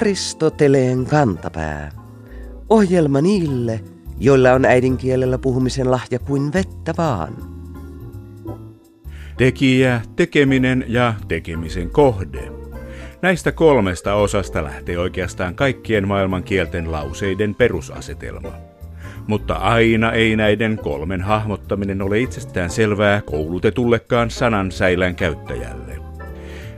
Aristoteleen kantapää. Ohjelma niille, joilla on äidinkielellä puhumisen lahja kuin vettä vaan. Tekijä, tekeminen ja tekemisen kohde. Näistä kolmesta osasta lähtee oikeastaan kaikkien maailman kielten lauseiden perusasetelma. Mutta aina ei näiden kolmen hahmottaminen ole itsestään selvää koulutetullekaan sanan säilän käyttäjälle.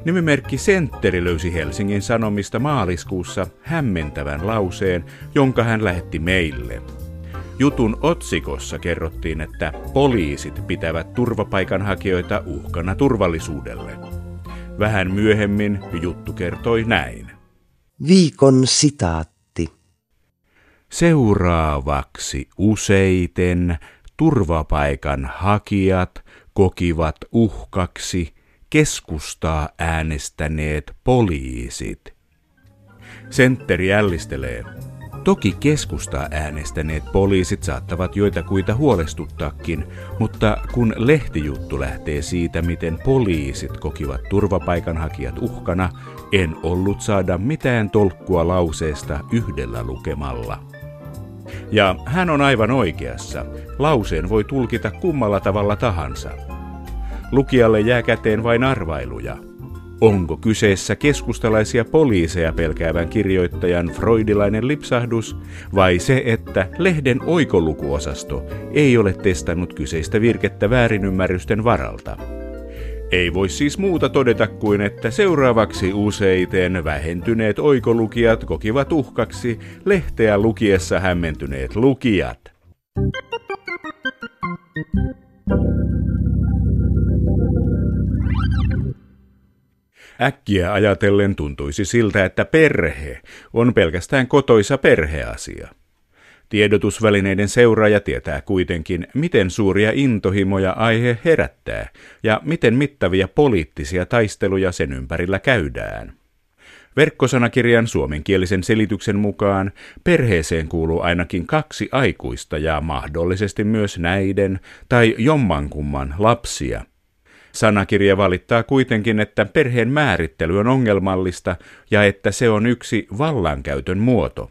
Nimimerkki Sentteri löysi Helsingin Sanomista maaliskuussa hämmentävän lauseen, jonka hän lähetti meille. Jutun otsikossa kerrottiin, että poliisit pitävät turvapaikanhakijoita uhkana turvallisuudelle. Vähän myöhemmin juttu kertoi näin. Viikon sitaatti. Seuraavaksi useiten turvapaikanhakijat kokivat uhkaksi keskustaa äänestäneet poliisit. Sentteri jällistelee. Toki keskustaa äänestäneet poliisit saattavat joitakuita huolestuttaakin, mutta kun lehtijuttu lähtee siitä, miten poliisit kokivat turvapaikanhakijat uhkana, en ollut saada mitään tolkkua lauseesta yhdellä lukemalla. Ja hän on aivan oikeassa. Lauseen voi tulkita kummalla tavalla tahansa. Lukijalle jää käteen vain arvailuja. Onko kyseessä keskustalaisia poliiseja pelkäävän kirjoittajan freudilainen lipsahdus vai se, että lehden oikolukuosasto ei ole testannut kyseistä virkettä väärinymmärrysten varalta? Ei voi siis muuta todeta kuin, että seuraavaksi useiten vähentyneet oikolukijat kokivat uhkaksi lehteä lukiessa hämmentyneet lukijat. Äkkiä ajatellen tuntuisi siltä, että perhe on pelkästään kotoisa perheasia. Tiedotusvälineiden seuraaja tietää kuitenkin, miten suuria intohimoja aihe herättää ja miten mittavia poliittisia taisteluja sen ympärillä käydään. Verkkosanakirjan suomenkielisen selityksen mukaan perheeseen kuuluu ainakin kaksi aikuista ja mahdollisesti myös näiden tai jommankumman lapsia – Sanakirja valittaa kuitenkin, että perheen määrittely on ongelmallista ja että se on yksi vallankäytön muoto.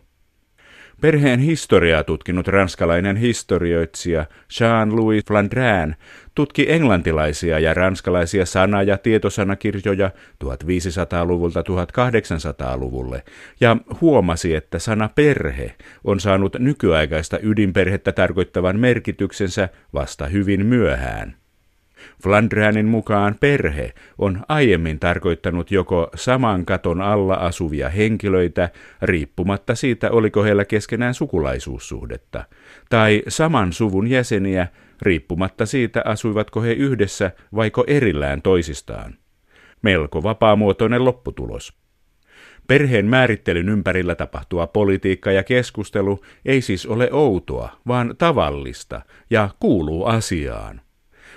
Perheen historiaa tutkinut ranskalainen historioitsija Jean-Louis Flandrin tutki englantilaisia ja ranskalaisia sana- ja tietosanakirjoja 1500-luvulta 1800-luvulle ja huomasi, että sana perhe on saanut nykyaikaista ydinperhettä tarkoittavan merkityksensä vasta hyvin myöhään. Flandrianin mukaan perhe on aiemmin tarkoittanut joko saman katon alla asuvia henkilöitä, riippumatta siitä oliko heillä keskenään sukulaisuussuhdetta, tai saman suvun jäseniä, riippumatta siitä asuivatko he yhdessä vaiko erillään toisistaan. Melko vapaamuotoinen lopputulos. Perheen määrittelyn ympärillä tapahtuva politiikka ja keskustelu ei siis ole outoa, vaan tavallista ja kuuluu asiaan.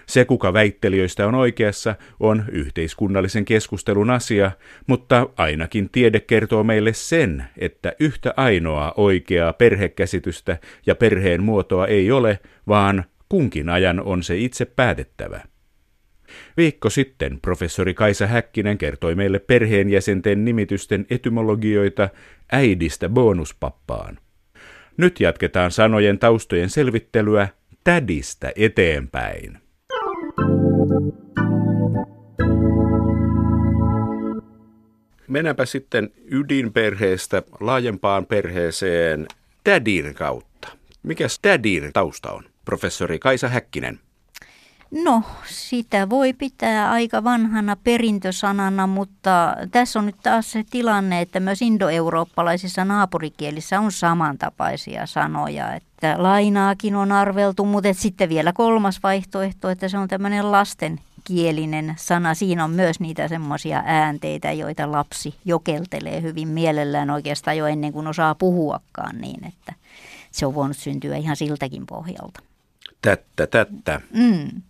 Se, kuka väittelijöistä on oikeassa, on yhteiskunnallisen keskustelun asia, mutta ainakin tiede kertoo meille sen, että yhtä ainoaa oikeaa perhekäsitystä ja perheen muotoa ei ole, vaan kunkin ajan on se itse päätettävä. Viikko sitten professori Kaisa Häkkinen kertoi meille perheenjäsenten nimitysten etymologioita äidistä bonuspappaan. Nyt jatketaan sanojen taustojen selvittelyä tädistä eteenpäin. Mennäänpä sitten ydinperheestä laajempaan perheeseen tädin kautta. Mikä tädin tausta on, professori Kaisa Häkkinen? No, sitä voi pitää aika vanhana perintösanana, mutta tässä on nyt taas se tilanne, että myös indoeurooppalaisissa naapurikielissä on samantapaisia sanoja. Että lainaakin on arveltu, mutta sitten vielä kolmas vaihtoehto, että se on tämmöinen lastenkielinen sana. Siinä on myös niitä semmoisia äänteitä, joita lapsi jokeltelee hyvin mielellään oikeastaan jo ennen kuin osaa puhuakaan niin, että se on voinut syntyä ihan siltäkin pohjalta. Tättä, tättä. Mm.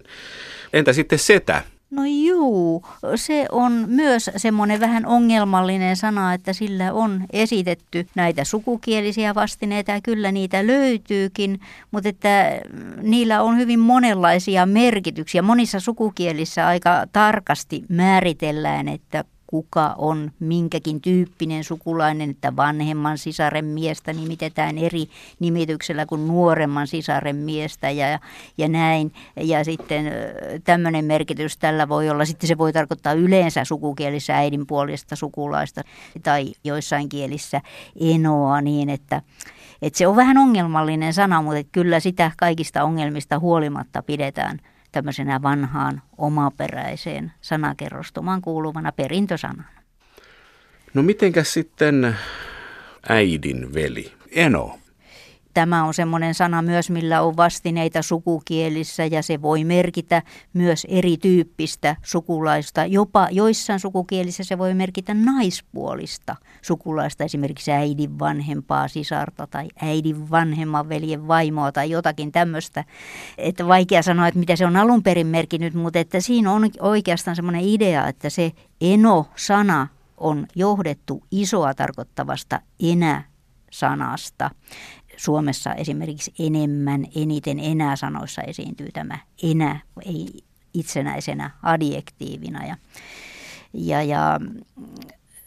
Entä sitten setä? No juu, se on myös semmoinen vähän ongelmallinen sana, että sillä on esitetty näitä sukukielisiä vastineita ja kyllä niitä löytyykin, mutta että niillä on hyvin monenlaisia merkityksiä. Monissa sukukielissä aika tarkasti määritellään, että kuka on minkäkin tyyppinen sukulainen, että vanhemman sisaren miestä nimitetään eri nimityksellä kuin nuoremman sisaren miestä ja, ja näin. Ja sitten tämmöinen merkitys tällä voi olla, sitten se voi tarkoittaa yleensä sukukielissä äidinpuolista sukulaista tai joissain kielissä enoa niin, että että se on vähän ongelmallinen sana, mutta kyllä sitä kaikista ongelmista huolimatta pidetään tämmöisenä vanhaan omaperäiseen sanakerrostumaan kuuluvana perintösanana. No mitenkäs sitten äidin veli, eno? Tämä on semmoinen sana myös, millä on vastineita sukukielissä ja se voi merkitä myös erityyppistä sukulaista. Jopa joissain sukukielissä se voi merkitä naispuolista sukulaista, esimerkiksi äidin vanhempaa sisarta tai äidin vanhemman veljen vaimoa tai jotakin tämmöistä. Että vaikea sanoa, että mitä se on alun perin merkinnyt, mutta että siinä on oikeastaan semmoinen idea, että se eno-sana on johdettu isoa tarkoittavasta enä-sanasta. Suomessa esimerkiksi enemmän, eniten enää sanoissa esiintyy tämä enä, ei itsenäisenä adjektiivina. Ja, ja, ja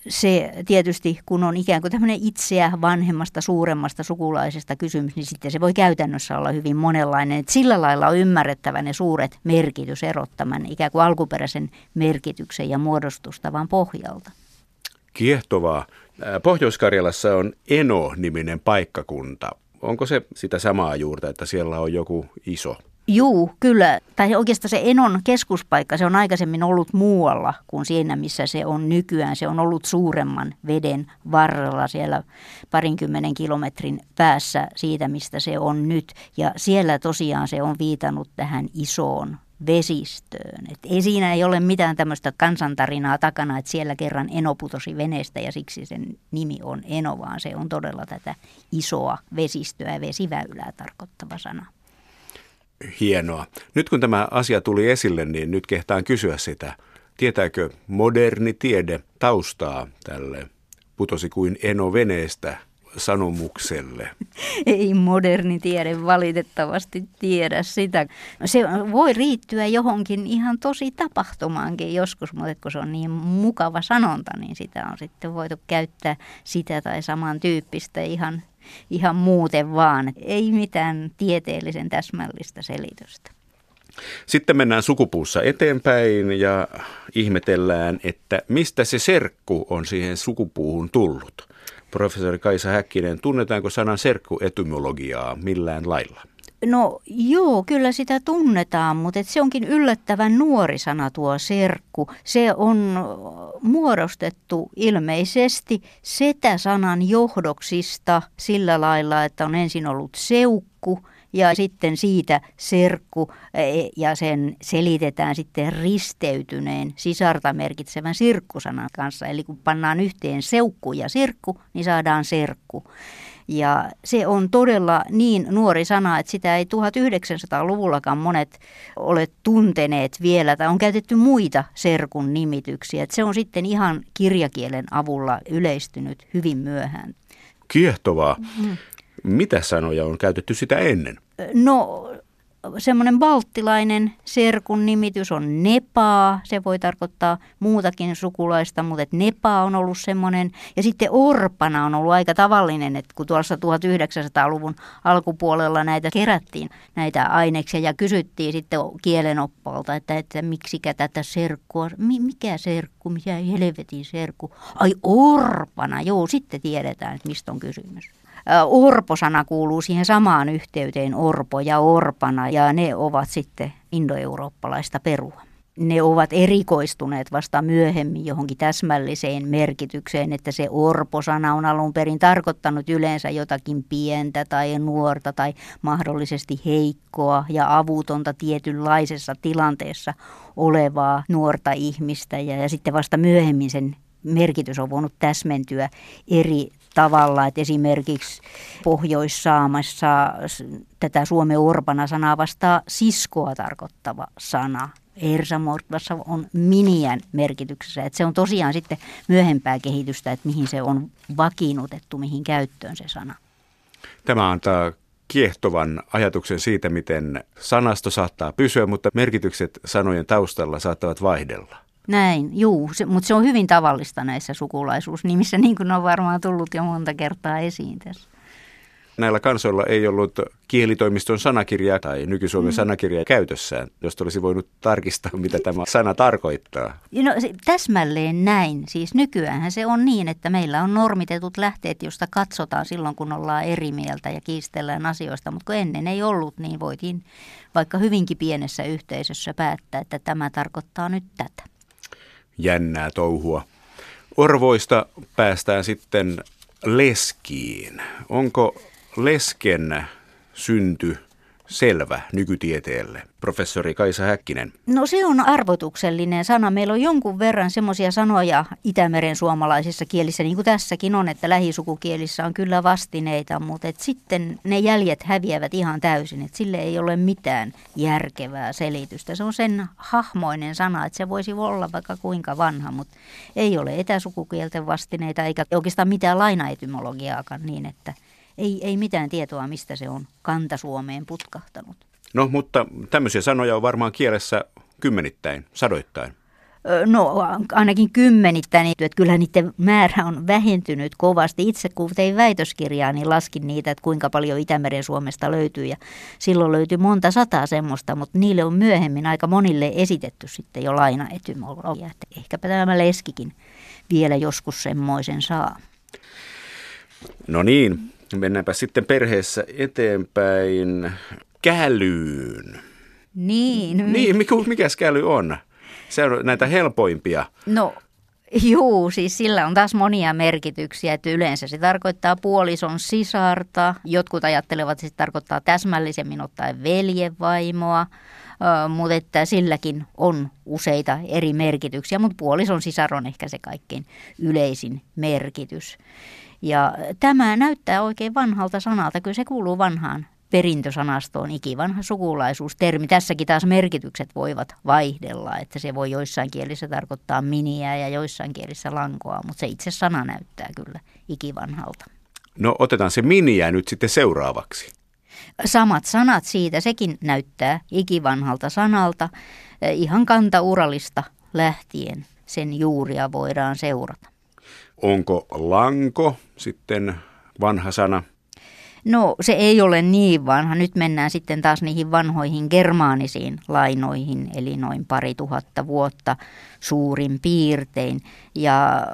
se tietysti, kun on ikään kuin tämmöinen itseä vanhemmasta, suuremmasta sukulaisesta kysymys, niin sitten se voi käytännössä olla hyvin monenlainen. Et sillä lailla on ymmärrettävä ne suuret merkityserot tämän ikään kuin alkuperäisen merkityksen ja muodostustavan pohjalta. Kiehtovaa. Pohjois-Karjalassa on Eno-niminen paikkakunta. Onko se sitä samaa juurta, että siellä on joku iso? Juu, kyllä. Tai oikeastaan se Enon keskuspaikka, se on aikaisemmin ollut muualla kuin siinä, missä se on nykyään. Se on ollut suuremman veden varrella siellä parinkymmenen kilometrin päässä siitä, mistä se on nyt. Ja siellä tosiaan se on viitannut tähän isoon vesistöön. Et ei siinä ei ole mitään tämmöistä kansantarinaa takana, että siellä kerran Eno putosi veneestä ja siksi sen nimi on Eno, vaan se on todella tätä isoa vesistöä ja vesiväylää tarkoittava sana. Hienoa. Nyt kun tämä asia tuli esille, niin nyt kehtaan kysyä sitä. Tietääkö moderni tiede taustaa tälle putosi kuin Eno veneestä sanomukselle? Ei moderni tiede valitettavasti tiedä sitä. Se voi riittyä johonkin ihan tosi tapahtumaankin joskus, mutta kun se on niin mukava sanonta, niin sitä on sitten voitu käyttää sitä tai samantyyppistä ihan, ihan muuten vaan. Ei mitään tieteellisen täsmällistä selitystä. Sitten mennään sukupuussa eteenpäin ja ihmetellään, että mistä se serkku on siihen sukupuuhun tullut. Professori Kaisa Häkkinen, tunnetaanko sanan serkku-etymologiaa millään lailla? No joo, kyllä sitä tunnetaan, mutta et se onkin yllättävän nuori sana tuo serkku. Se on muodostettu ilmeisesti setä-sanan johdoksista sillä lailla, että on ensin ollut seukku – ja sitten siitä serkku e, ja sen selitetään sitten risteytyneen sisarta merkitsevän sirkkusanan kanssa. Eli kun pannaan yhteen seukku ja sirkku, niin saadaan serkku. Ja se on todella niin nuori sana, että sitä ei 1900-luvullakaan monet ole tunteneet vielä, tai on käytetty muita serkun nimityksiä. Että se on sitten ihan kirjakielen avulla yleistynyt hyvin myöhään. Kiehtovaa. Mm-hmm. Mitä sanoja on käytetty sitä ennen? No semmoinen balttilainen serkun nimitys on Nepaa. Se voi tarkoittaa muutakin sukulaista, mutta että Nepaa on ollut semmoinen. Ja sitten Orpana on ollut aika tavallinen, että kun tuossa 1900-luvun alkupuolella näitä kerättiin, näitä aineksia, ja kysyttiin sitten kielenoppalta, että, että miksikä tätä serkkua, mikä serkku, mikä helvetin serkku. Ai Orpana, joo, sitten tiedetään, että mistä on kysymys. Orposana kuuluu siihen samaan yhteyteen orpo ja orpana ja ne ovat sitten indoeurooppalaista perua. Ne ovat erikoistuneet vasta myöhemmin johonkin täsmälliseen merkitykseen, että se orposana on alun perin tarkoittanut yleensä jotakin pientä tai nuorta tai mahdollisesti heikkoa ja avutonta tietynlaisessa tilanteessa olevaa nuorta ihmistä ja, ja sitten vasta myöhemmin sen merkitys on voinut täsmentyä eri tavalla, että esimerkiksi Pohjois-Saamassa tätä Suomen Orpana sanaa vastaa siskoa tarkoittava sana. Ersamortvassa on miniän merkityksessä, että se on tosiaan sitten myöhempää kehitystä, että mihin se on vakiinnutettu, mihin käyttöön se sana. Tämä antaa kiehtovan ajatuksen siitä, miten sanasto saattaa pysyä, mutta merkitykset sanojen taustalla saattavat vaihdella. Näin, juu, se, mutta se on hyvin tavallista näissä sukulaisuusnimissä, niin kuin on varmaan tullut jo monta kertaa esiin tässä näillä kansoilla ei ollut kielitoimiston sanakirjaa tai nyky-Suomen mm. sanakirjaa käytössään, jos olisi voinut tarkistaa, mitä tämä sana tarkoittaa. No täsmälleen näin. Siis nykyään se on niin, että meillä on normitetut lähteet, josta katsotaan silloin, kun ollaan eri mieltä ja kiistellään asioista. Mutta kun ennen ei ollut, niin voitiin vaikka hyvinkin pienessä yhteisössä päättää, että tämä tarkoittaa nyt tätä. Jännää touhua. Orvoista päästään sitten leskiin. Onko lesken synty selvä nykytieteelle? Professori Kaisa Häkkinen. No se on arvotuksellinen sana. Meillä on jonkun verran semmoisia sanoja Itämeren suomalaisissa kielissä, niin kuin tässäkin on, että lähisukukielissä on kyllä vastineita, mutta et sitten ne jäljet häviävät ihan täysin, että sille ei ole mitään järkevää selitystä. Se on sen hahmoinen sana, että se voisi olla vaikka kuinka vanha, mutta ei ole etäsukukielten vastineita eikä oikeastaan mitään lainaetymologiaakaan niin, että – ei, ei mitään tietoa, mistä se on kanta-Suomeen putkahtanut. No, mutta tämmöisiä sanoja on varmaan kielessä kymmenittäin, sadoittain. No ainakin kymmenittäin, että kyllä niiden määrä on vähentynyt kovasti. Itse kun tein väitöskirjaa, niin laskin niitä, että kuinka paljon Itämeren Suomesta löytyy. Ja silloin löytyi monta sataa semmoista, mutta niille on myöhemmin aika monille esitetty sitten jo lainaetymologia. Että ehkäpä tämä leskikin vielä joskus semmoisen saa. No niin, Mennäänpä sitten perheessä eteenpäin kälyyn. Niin. Niin, mikä, mikä käly on? Se on näitä helpoimpia. No Juu, siis sillä on taas monia merkityksiä, että yleensä se tarkoittaa puolison sisarta. Jotkut ajattelevat, että se tarkoittaa täsmällisemmin ottaen veljevaimoa, mutta että silläkin on useita eri merkityksiä, mutta puolison sisar on ehkä se kaikkein yleisin merkitys. Ja tämä näyttää oikein vanhalta sanalta, kyllä se kuuluu vanhaan perintösanastoon ikivanha sukulaisuustermi. Tässäkin taas merkitykset voivat vaihdella, että se voi joissain kielissä tarkoittaa miniä ja joissain kielissä lankoa, mutta se itse sana näyttää kyllä ikivanhalta. No otetaan se miniä nyt sitten seuraavaksi. Samat sanat siitä, sekin näyttää ikivanhalta sanalta. Ihan kantauralista lähtien sen juuria voidaan seurata. Onko lanko sitten vanha sana? No se ei ole niin vanha. Nyt mennään sitten taas niihin vanhoihin germaanisiin lainoihin, eli noin pari tuhatta vuotta suurin piirtein. Ja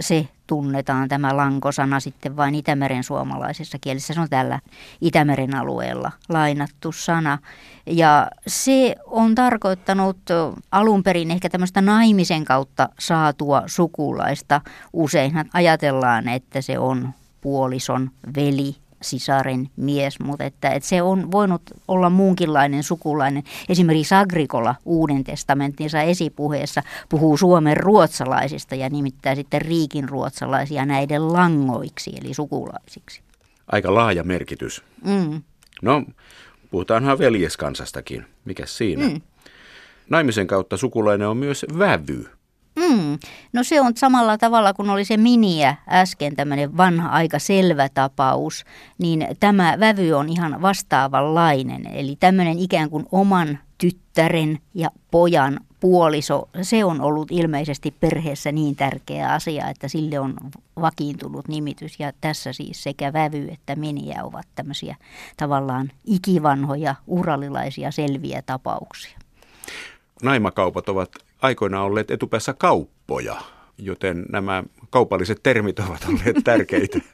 se tunnetaan tämä lankosana sitten vain Itämeren suomalaisessa kielessä. Se on tällä Itämeren alueella lainattu sana. Ja se on tarkoittanut alun perin ehkä tämmöistä naimisen kautta saatua sukulaista. Useinhan ajatellaan, että se on puolison veli sisaren mies, mutta että, että se on voinut olla muunkinlainen sukulainen. Esimerkiksi Agrikola Uuden testamenttinsa esipuheessa puhuu Suomen ruotsalaisista ja nimittää sitten riikin ruotsalaisia näiden langoiksi, eli sukulaisiksi. Aika laaja merkitys. Mm. No, puhutaanhan veljeskansastakin. Mikäs siinä? Mm. Naimisen kautta sukulainen on myös vävy. Mm. No se on samalla tavalla kuin oli se miniä äsken, tämmöinen vanha aika selvä tapaus, niin tämä vävy on ihan vastaavanlainen. Eli tämmöinen ikään kuin oman tyttären ja pojan puoliso, se on ollut ilmeisesti perheessä niin tärkeä asia, että sille on vakiintunut nimitys. Ja tässä siis sekä vävy että miniä ovat tämmöisiä tavallaan ikivanhoja, uralilaisia selviä tapauksia. Naimakaupat ovat aikoinaan olleet etupäässä kauppoja, joten nämä kaupalliset termit ovat olleet tärkeitä.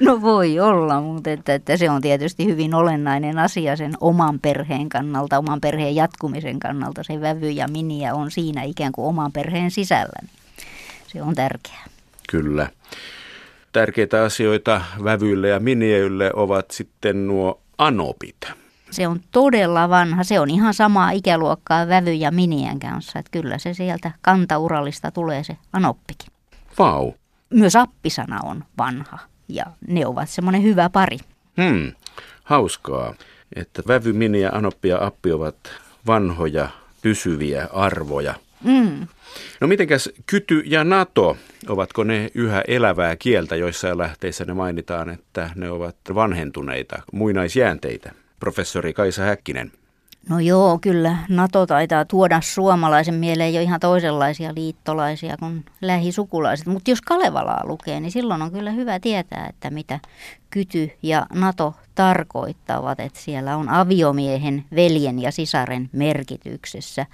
No voi olla, mutta että, että se on tietysti hyvin olennainen asia sen oman perheen kannalta, oman perheen jatkumisen kannalta. Se vävy ja miniä on siinä ikään kuin oman perheen sisällä. Se on tärkeää. Kyllä. Tärkeitä asioita vävyille ja miniöille ovat sitten nuo anopit. Se on todella vanha. Se on ihan samaa ikäluokkaa vävy ja minien kanssa. Että kyllä se sieltä kantaurallista tulee se anoppikin. Vau. Myös appisana on vanha ja ne ovat semmoinen hyvä pari. Hmm, hauskaa, että vävy, mini ja anoppi ja appi ovat vanhoja, pysyviä arvoja. Mm. No mitenkäs kyty ja NATO, ovatko ne yhä elävää kieltä, joissain lähteissä ne mainitaan, että ne ovat vanhentuneita, muinaisjäänteitä? Professori Kaisa Häkkinen? No joo, kyllä NATO taitaa tuoda suomalaisen mieleen jo ihan toisenlaisia liittolaisia kuin lähisukulaiset. Mutta jos Kalevalaa lukee, niin silloin on kyllä hyvä tietää, että mitä kyty ja NATO tarkoittavat. Että siellä on aviomiehen, veljen ja sisaren merkityksessä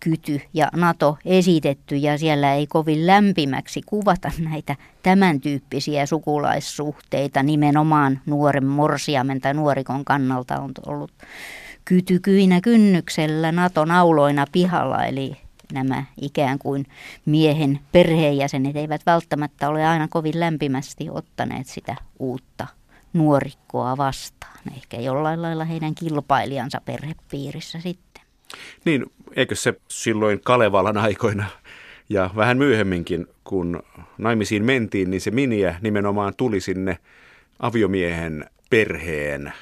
kyty ja NATO esitetty ja siellä ei kovin lämpimäksi kuvata näitä tämän tyyppisiä sukulaissuhteita nimenomaan nuoren morsiamen tai nuorikon kannalta on ollut kytykyinä kynnyksellä NATO-nauloina pihalla, eli nämä ikään kuin miehen perheenjäsenet eivät välttämättä ole aina kovin lämpimästi ottaneet sitä uutta nuorikkoa vastaan. Ehkä jollain lailla heidän kilpailijansa perhepiirissä sitten. Niin, eikö se silloin Kalevalan aikoina ja vähän myöhemminkin, kun naimisiin mentiin, niin se miniä nimenomaan tuli sinne aviomiehen perheen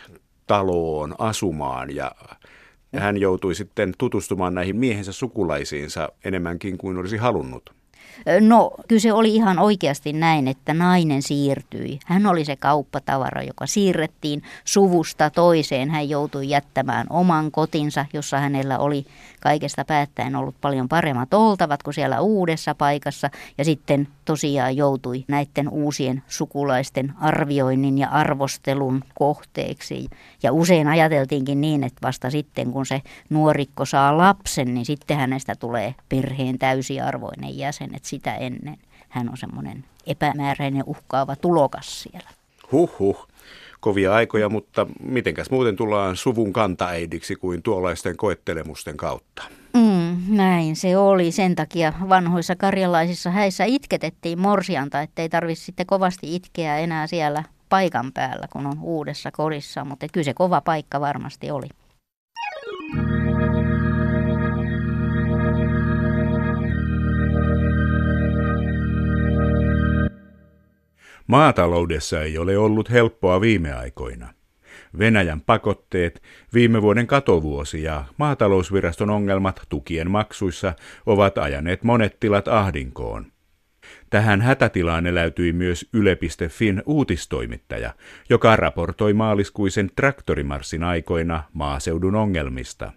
taloon asumaan ja hän joutui sitten tutustumaan näihin miehensä sukulaisiinsa enemmänkin kuin olisi halunnut. No, kyllä se oli ihan oikeasti näin, että nainen siirtyi. Hän oli se kauppatavara, joka siirrettiin suvusta toiseen. Hän joutui jättämään oman kotinsa, jossa hänellä oli kaikesta päättäen ollut paljon paremmat oltavat kuin siellä uudessa paikassa. Ja sitten tosiaan joutui näiden uusien sukulaisten arvioinnin ja arvostelun kohteeksi. Ja usein ajateltiinkin niin, että vasta sitten kun se nuorikko saa lapsen, niin sitten hänestä tulee perheen täysiarvoinen jäsen. Että sitä ennen hän on semmoinen epämääräinen uhkaava tulokas siellä. Huh kovia aikoja, mutta mitenkäs muuten tullaan suvun kantaäidiksi kuin tuollaisten koettelemusten kautta? Mm, näin se oli. Sen takia vanhoissa karjalaisissa häissä itketettiin morsianta, ettei tarvitse sitten kovasti itkeä enää siellä paikan päällä, kun on uudessa kodissa. Mutta kyllä se kova paikka varmasti oli. Maataloudessa ei ole ollut helppoa viime aikoina. Venäjän pakotteet, viime vuoden katovuosi ja maatalousviraston ongelmat tukien maksuissa ovat ajaneet monet tilat ahdinkoon. Tähän hätätilaan eläytyi myös Yle.fin uutistoimittaja, joka raportoi maaliskuisen traktorimarssin aikoina maaseudun ongelmista.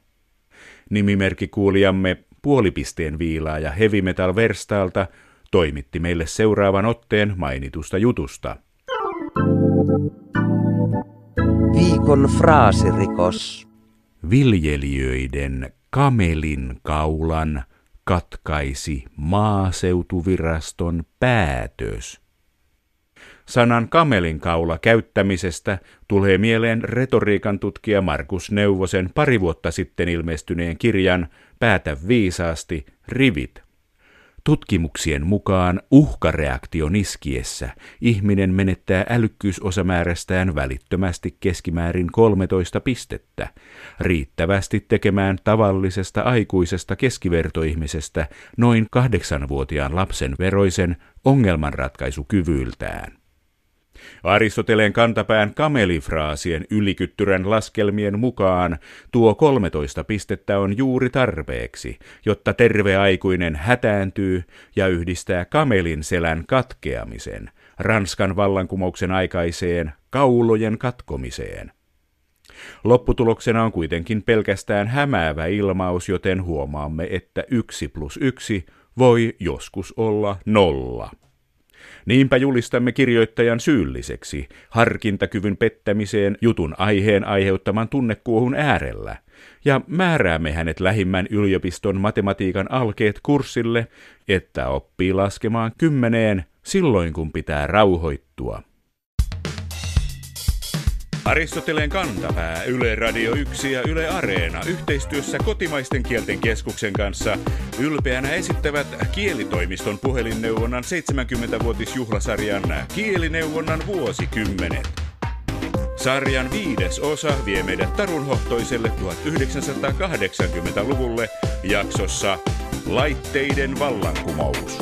Nimimerkki kuulijamme puolipisteen viilaaja Heavy Metal Verstaalta toimitti meille seuraavan otteen mainitusta jutusta. Viikon fraasirikos. Viljelijöiden kamelin kaulan katkaisi maaseutuviraston päätös. Sanan kamelin kaula käyttämisestä tulee mieleen retoriikan tutkija Markus Neuvosen pari vuotta sitten ilmestyneen kirjan Päätä viisaasti, rivit Tutkimuksien mukaan uhkareaktion iskiessä ihminen menettää älykkyysosamäärästään välittömästi keskimäärin 13 pistettä, riittävästi tekemään tavallisesta aikuisesta keskivertoihmisestä noin kahdeksanvuotiaan lapsen veroisen ongelmanratkaisukyvyltään. Aristoteleen kantapään kamelifraasien ylikyttyrän laskelmien mukaan tuo 13 pistettä on juuri tarpeeksi, jotta terve aikuinen hätääntyy ja yhdistää kamelin selän katkeamisen Ranskan vallankumouksen aikaiseen kaulojen katkomiseen. Lopputuloksena on kuitenkin pelkästään hämäävä ilmaus, joten huomaamme, että yksi plus yksi voi joskus olla nolla. Niinpä julistamme kirjoittajan syylliseksi harkintakyvyn pettämiseen jutun aiheen aiheuttaman tunnekuohun äärellä ja määräämme hänet lähimmän yliopiston matematiikan alkeet kurssille, että oppii laskemaan kymmeneen silloin kun pitää rauhoittua. Aristoteleen kantapää, Yle Radio 1 ja Yle Areena yhteistyössä kotimaisten kielten keskuksen kanssa ylpeänä esittävät kielitoimiston puhelinneuvonnan 70-vuotisjuhlasarjan Kielineuvonnan vuosikymmenet. Sarjan viides osa vie meidät tarunhohtoiselle 1980-luvulle jaksossa Laitteiden vallankumous.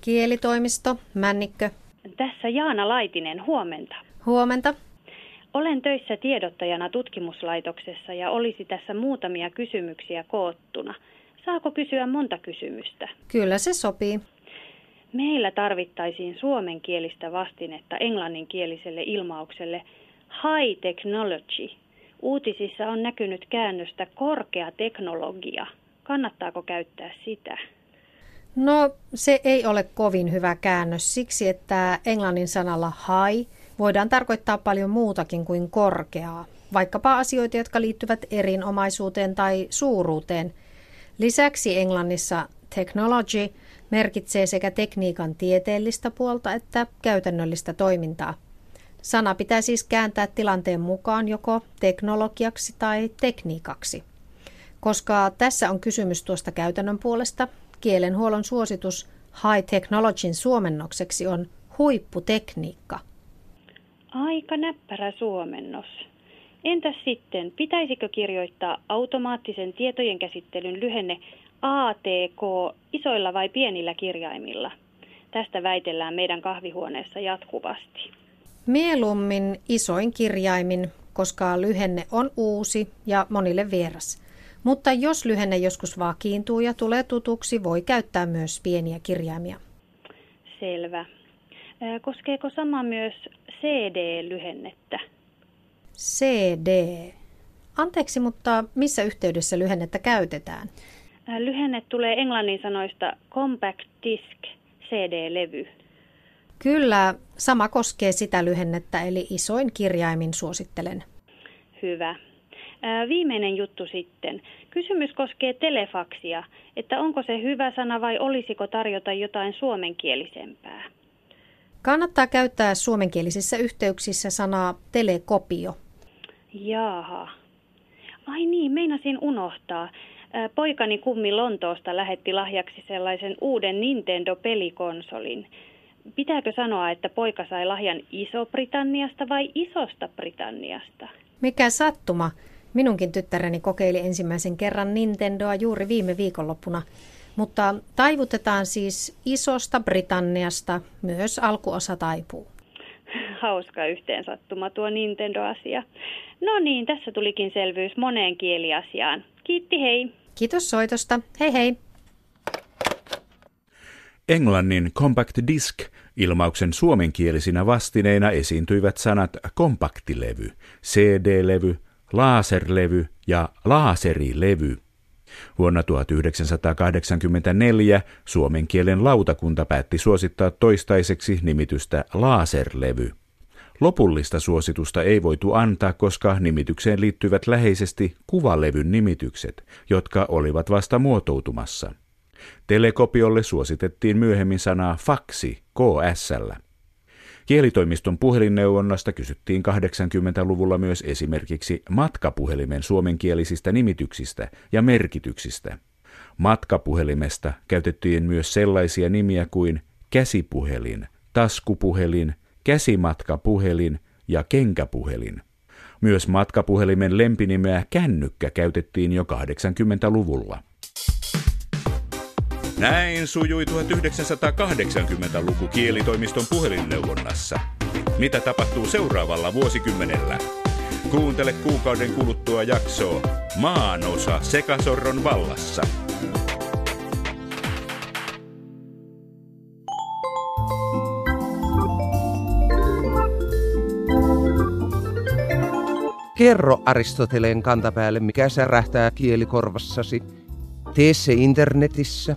Kielitoimisto, Männikkö, tässä Jaana Laitinen, huomenta. Huomenta. Olen töissä tiedottajana tutkimuslaitoksessa ja olisi tässä muutamia kysymyksiä koottuna. Saako kysyä monta kysymystä? Kyllä se sopii. Meillä tarvittaisiin suomenkielistä vastinetta englanninkieliselle ilmaukselle high technology. Uutisissa on näkynyt käännöstä korkea teknologia. Kannattaako käyttää sitä? No, se ei ole kovin hyvä käännös siksi, että englannin sanalla high voidaan tarkoittaa paljon muutakin kuin korkeaa, vaikkapa asioita, jotka liittyvät erinomaisuuteen tai suuruuteen. Lisäksi englannissa technology merkitsee sekä tekniikan tieteellistä puolta että käytännöllistä toimintaa. Sana pitää siis kääntää tilanteen mukaan joko teknologiaksi tai tekniikaksi. Koska tässä on kysymys tuosta käytännön puolesta, kielenhuollon suositus high technologyn suomennokseksi on huipputekniikka. Aika näppärä suomennos. Entäs sitten, pitäisikö kirjoittaa automaattisen tietojen käsittelyn lyhenne ATK isoilla vai pienillä kirjaimilla? Tästä väitellään meidän kahvihuoneessa jatkuvasti. Mieluummin isoin kirjaimin, koska lyhenne on uusi ja monille vieras. Mutta jos lyhenne joskus vakiintuu ja tulee tutuksi, voi käyttää myös pieniä kirjaimia. Selvä. Koskeeko sama myös CD-lyhennettä? CD. Anteeksi, mutta missä yhteydessä lyhennettä käytetään? Lyhenne tulee englannin sanoista compact disc, CD-levy. Kyllä, sama koskee sitä lyhennettä, eli isoin kirjaimin suosittelen. Hyvä. Viimeinen juttu sitten. Kysymys koskee telefaksia, että onko se hyvä sana vai olisiko tarjota jotain suomenkielisempää? Kannattaa käyttää suomenkielisissä yhteyksissä sanaa telekopio. Jaaha. Ai niin, meinasin unohtaa. Poikani kummi Lontoosta lähetti lahjaksi sellaisen uuden Nintendo-pelikonsolin. Pitääkö sanoa, että poika sai lahjan Iso-Britanniasta vai Isosta Britanniasta? Mikä sattuma. Minunkin tyttäreni kokeili ensimmäisen kerran Nintendoa juuri viime viikonloppuna. Mutta taivutetaan siis Isosta Britanniasta, myös alkuosa taipuu. Hauska yhteensattuma tuo Nintendo-asia. No niin, tässä tulikin selvyys moneen kieliasiaan. Kiitti hei! Kiitos soitosta. Hei hei! Englannin compact disc ilmauksen suomenkielisinä vastineina esiintyivät sanat kompaktilevy, CD-levy, laserlevy ja laaserilevy. Vuonna 1984 suomen kielen lautakunta päätti suosittaa toistaiseksi nimitystä laserlevy. Lopullista suositusta ei voitu antaa, koska nimitykseen liittyvät läheisesti kuvalevyn nimitykset, jotka olivat vasta muotoutumassa. Telekopiolle suositettiin myöhemmin sanaa faksi KSL. Kielitoimiston puhelinneuvonnasta kysyttiin 80-luvulla myös esimerkiksi matkapuhelimen suomenkielisistä nimityksistä ja merkityksistä. Matkapuhelimesta käytettiin myös sellaisia nimiä kuin käsipuhelin, taskupuhelin, käsimatkapuhelin ja kenkäpuhelin. Myös matkapuhelimen lempinimeä kännykkä käytettiin jo 80-luvulla. Näin sujui 1980-luku kielitoimiston puhelinneuvonnassa. Mitä tapahtuu seuraavalla vuosikymmenellä? Kuuntele kuukauden kuluttua jaksoa Maanosa Sekasorron vallassa. Kerro Aristoteleen kantapäälle, mikä särähtää kielikorvassasi. Tee se internetissä